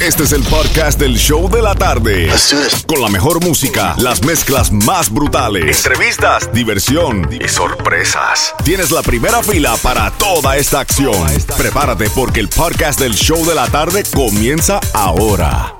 Este es el podcast del show de la tarde. Con la mejor música, las mezclas más brutales, entrevistas, diversión y sorpresas. Tienes la primera fila para toda esta acción. Prepárate porque el podcast del show de la tarde comienza ahora.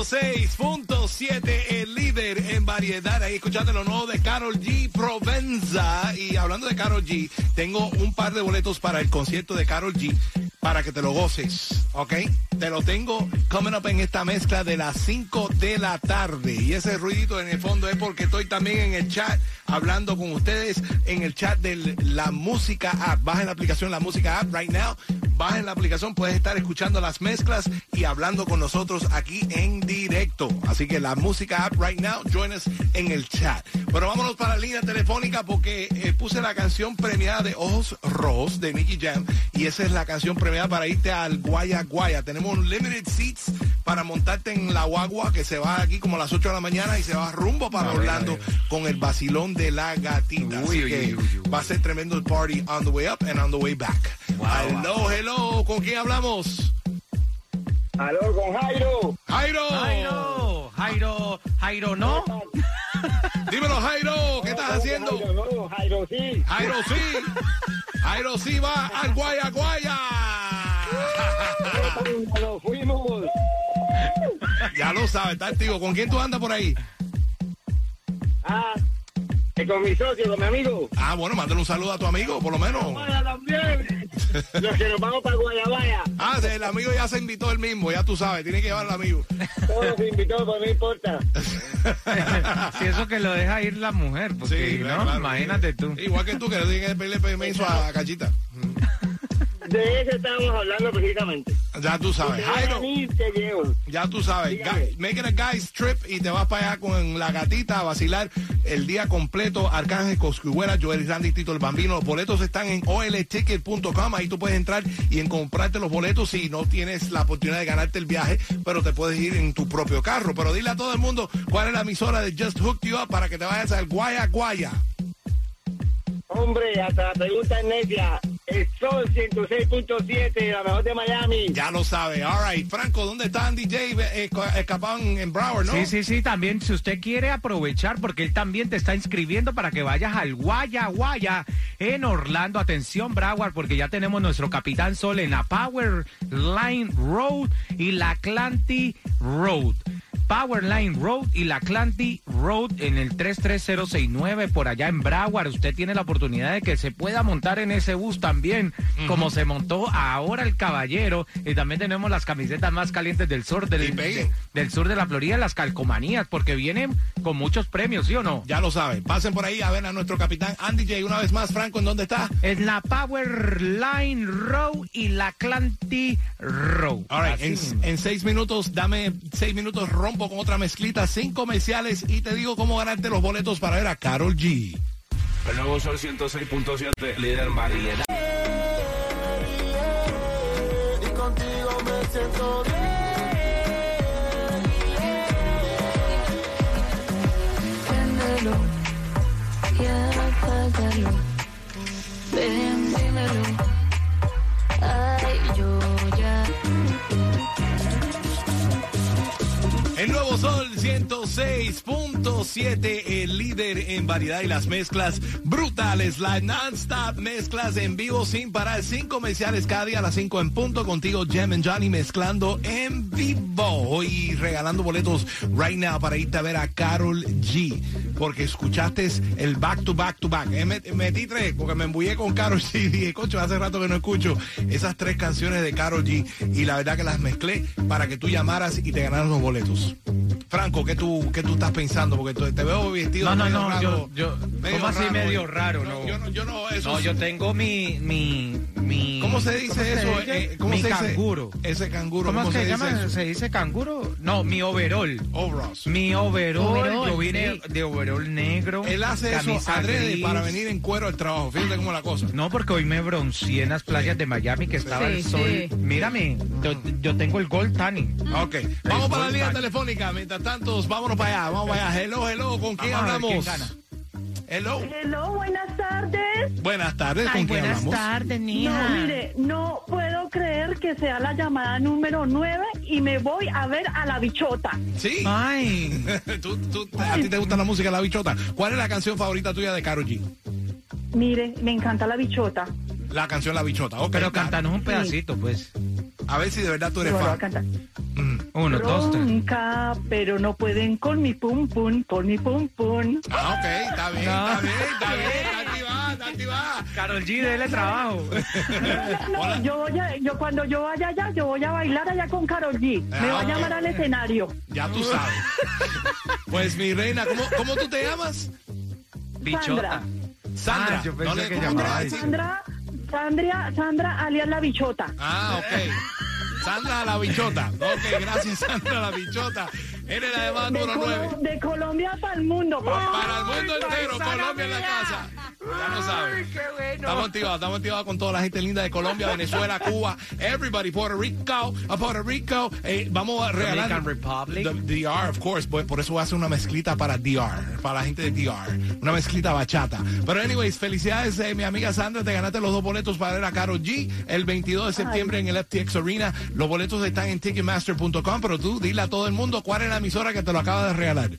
106.7, el líder en variedad. Ahí escuchando lo nuevo de Carol G. Provenza. Y hablando de Carol G, tengo un par de boletos para el concierto de Carol G. Para que te lo goces, ¿ok? Te lo tengo coming up en esta mezcla de las 5 de la tarde. Y ese ruidito en el fondo es porque estoy también en el chat hablando con ustedes en el chat de la música app. Bajen la aplicación La Música App right now. Bajen la aplicación, puedes estar escuchando las mezclas y hablando con nosotros aquí en directo. Así que la música app right now, join us en el chat. Pero vámonos para la línea telefónica porque eh, puse la canción premiada de Ojos Rose de Nicky Jam y esa es la canción premiada para irte al Guaya Guaya. Tenemos un limited seats para montarte en la guagua que se va aquí como a las 8 de la mañana y se va rumbo para Orlando con el vacilón de la gatita. Así que uy, uy, uy. va a ser tremendo el party on the way up and on the way back. hello, hello, ¿con quién hablamos? Aló, con Jairo. Jairo. Jairo, Jairo, Jairo, no. Dímelo, Jairo, ¿qué estás haciendo? Jairo, no, Jairo, sí. Jairo sí. Jairo sí va al Guaya Guaya. Nos fuimos. Ya lo sabes, está activo. ¿Con quién tú andas por ahí? Ah, con mi socio, con mi amigo. Ah, bueno, mándale un saludo a tu amigo, por lo menos. También. Los que nos vamos para Guayabaya. Ah, el amigo ya se invitó él mismo, ya tú sabes, tiene que llevar al amigo. Todos invitados, pero no importa. Si eso que lo deja ir la mujer, porque Sí, no, claro, imagínate sí. tú. Igual que tú, que le tienes que pedirle permiso a Cachita. De eso estábamos hablando precisamente. Ya tú sabes. Jairo, ya tú sabes. Guy- make it a guy's trip y te vas para allá con la gatita a vacilar el día completo. Arcángel Coscubuela, Joel Randy, Tito el Bambino. Los boletos están en olticket.com. Ahí tú puedes entrar y en comprarte los boletos si no tienes la oportunidad de ganarte el viaje, pero te puedes ir en tu propio carro. Pero dile a todo el mundo cuál es la emisora de Just Hook You Up para que te vayas al Guaya Guaya. Hombre, hasta la pregunta es necia. El Sol 106.7, la mejor de Miami. Ya lo sabe. All right. Franco, ¿dónde está Andy J? Eh, escapado en, en Broward, ¿no? Sí, sí, sí, también si usted quiere aprovechar, porque él también te está inscribiendo para que vayas al Guaya Guaya en Orlando. Atención, Broward, porque ya tenemos nuestro Capitán Sol en la Power Line Road y la Clanty Road. Power Line Road y la Clanty Road en el 33069 por allá en Broward. Usted tiene la oportunidad de que se pueda montar en ese bus también, como se montó ahora el caballero. Y también tenemos las camisetas más calientes del sur del, de- del sur de la Florida, las calcomanías, porque vienen con muchos premios, ¿sí o no? Ya lo saben. Pasen por ahí a ver a nuestro capitán Andy J. Una vez más, Franco, ¿en dónde está? En la Power Line Road y la Clanty Road. All right, en, seis minutos, dame seis minutos, rompo con otra mezclita, sin comerciales y te digo cómo ganarte los boletos para ver a Carol G. El nuevo Sol 106.7, líder variedad. Y contigo me siento Préndelo El nuevo Sol 106.7, el líder en variedad y las mezclas brutales, la non-stop mezclas en vivo sin parar, sin comerciales cada día a las 5 en punto contigo, Jem and Johnny mezclando en vivo y regalando boletos right now para irte a ver a Carol G. Porque escuchaste el back to back to back. Eh, met- metí tres porque me embullé con Carol G dije, cocho, hace rato que no escucho esas tres canciones de Carol G y la verdad que las mezclé para que tú llamaras y te ganaras los boletos. ¿Qué tú, qué tú estás pensando? Porque te veo vestido No, no, no, raro, yo, yo, medio ¿cómo así raro, medio raro? No, Yo no, yo no, eso No, yo tengo mi, mi, mi... ¿Cómo se dice eso? dice? Eh, ¿Cómo mi se dice? canguro. Ese canguro, ¿Cómo, es que se se dice llama? eso? ¿Se dice canguro? No, mi overall. Overalls. Mi overall, Overall, yo vine sí. de overall negro. Él hace eso adrede para venir en cuero al trabajo. Fíjate cómo la cosa. No, porque hoy me bronceé en las playas de Miami que estaba Sí, el sol. sí. Mírame, yo, yo tengo el gold tanning. Ok, vamos para la línea telefónica. Mientras tanto, vámonos para allá, vamos para allá. Hello, hello, ¿con quién Vamos a ver hablamos? quién gana. Hello, Hello, buenas tardes. Buenas tardes, ¿con quién hablamos? tardes, No, mire, no puedo creer que sea la llamada número 9 y me voy a ver a la bichota. Sí, Ay, ¿Tú, tú- a ti te gusta la música de la bichota. ¿Cuál es la canción favorita tuya de Karol G? Mire, me encanta la bichota. La canción La Bichota. Ok, pero cantanos un pedacito, pues. A ver si de verdad tú Yo eres lo voy a fan. cantar. Mm. Uno, dos, tres. Ronca, pero no pueden con mi pum pum, con mi pum pum. Ah, ok, está bien, No. está bien, está bien, está activada. Carol G, dele trabajo. No, Hola. no, yo voy a, yo cuando yo vaya allá, yo voy a bailar allá con Karol G. Me Ah, va a ok. llamar al escenario. Ya tú sabes. Pues mi reina, ¿cómo, cómo tú te llamas? Bichota. Sandra. Ah, yo pensé No le- que ¿cómo llamaba te así. dices? Sandra, Sandra, Sandra alias la bichota. Ah, ok. Sandra la bichota. Ok, gracias Sandra la bichota. Eres la llamada De, número Colo- 9. de Colombia para el mundo, papá. Para el mundo entero, Colombia en la casa. Ya lo sabes. Estamos activados, estamos activados con toda la gente linda de Colombia, Venezuela, Cuba, everybody, Puerto Rico, a Puerto Rico. Eh, vamos a regalar. Dominican Republic. The- DR, of course. Por, por eso voy a hacer una mezclita para DR, para la gente de DR. Una mezclita bachata. Pero, anyways, felicidades, eh, mi amiga Sandra. Te ganaste los dos boletos para ver a Karol G el 22 de septiembre en el FTX Arena. Los boletos están en Ticketmaster.com. Pero tú, dile a todo el mundo cuál es la emisora que te lo acaba de regalar.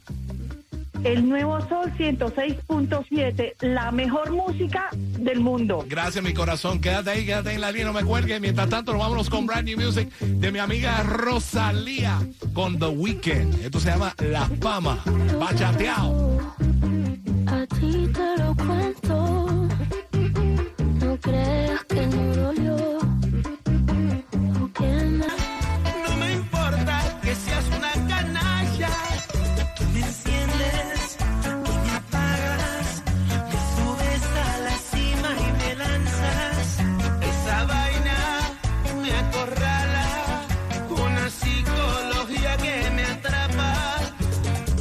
El Nuevo Sol 106.7, la mejor música del mundo. Gracias, mi corazón. Quédate ahí, quédate en la línea, no me cuelgues. Mientras tanto, nos vámonos con brand new music de mi amiga Rosalía con The Weeknd. Esto se llama La Fama. Bachateado.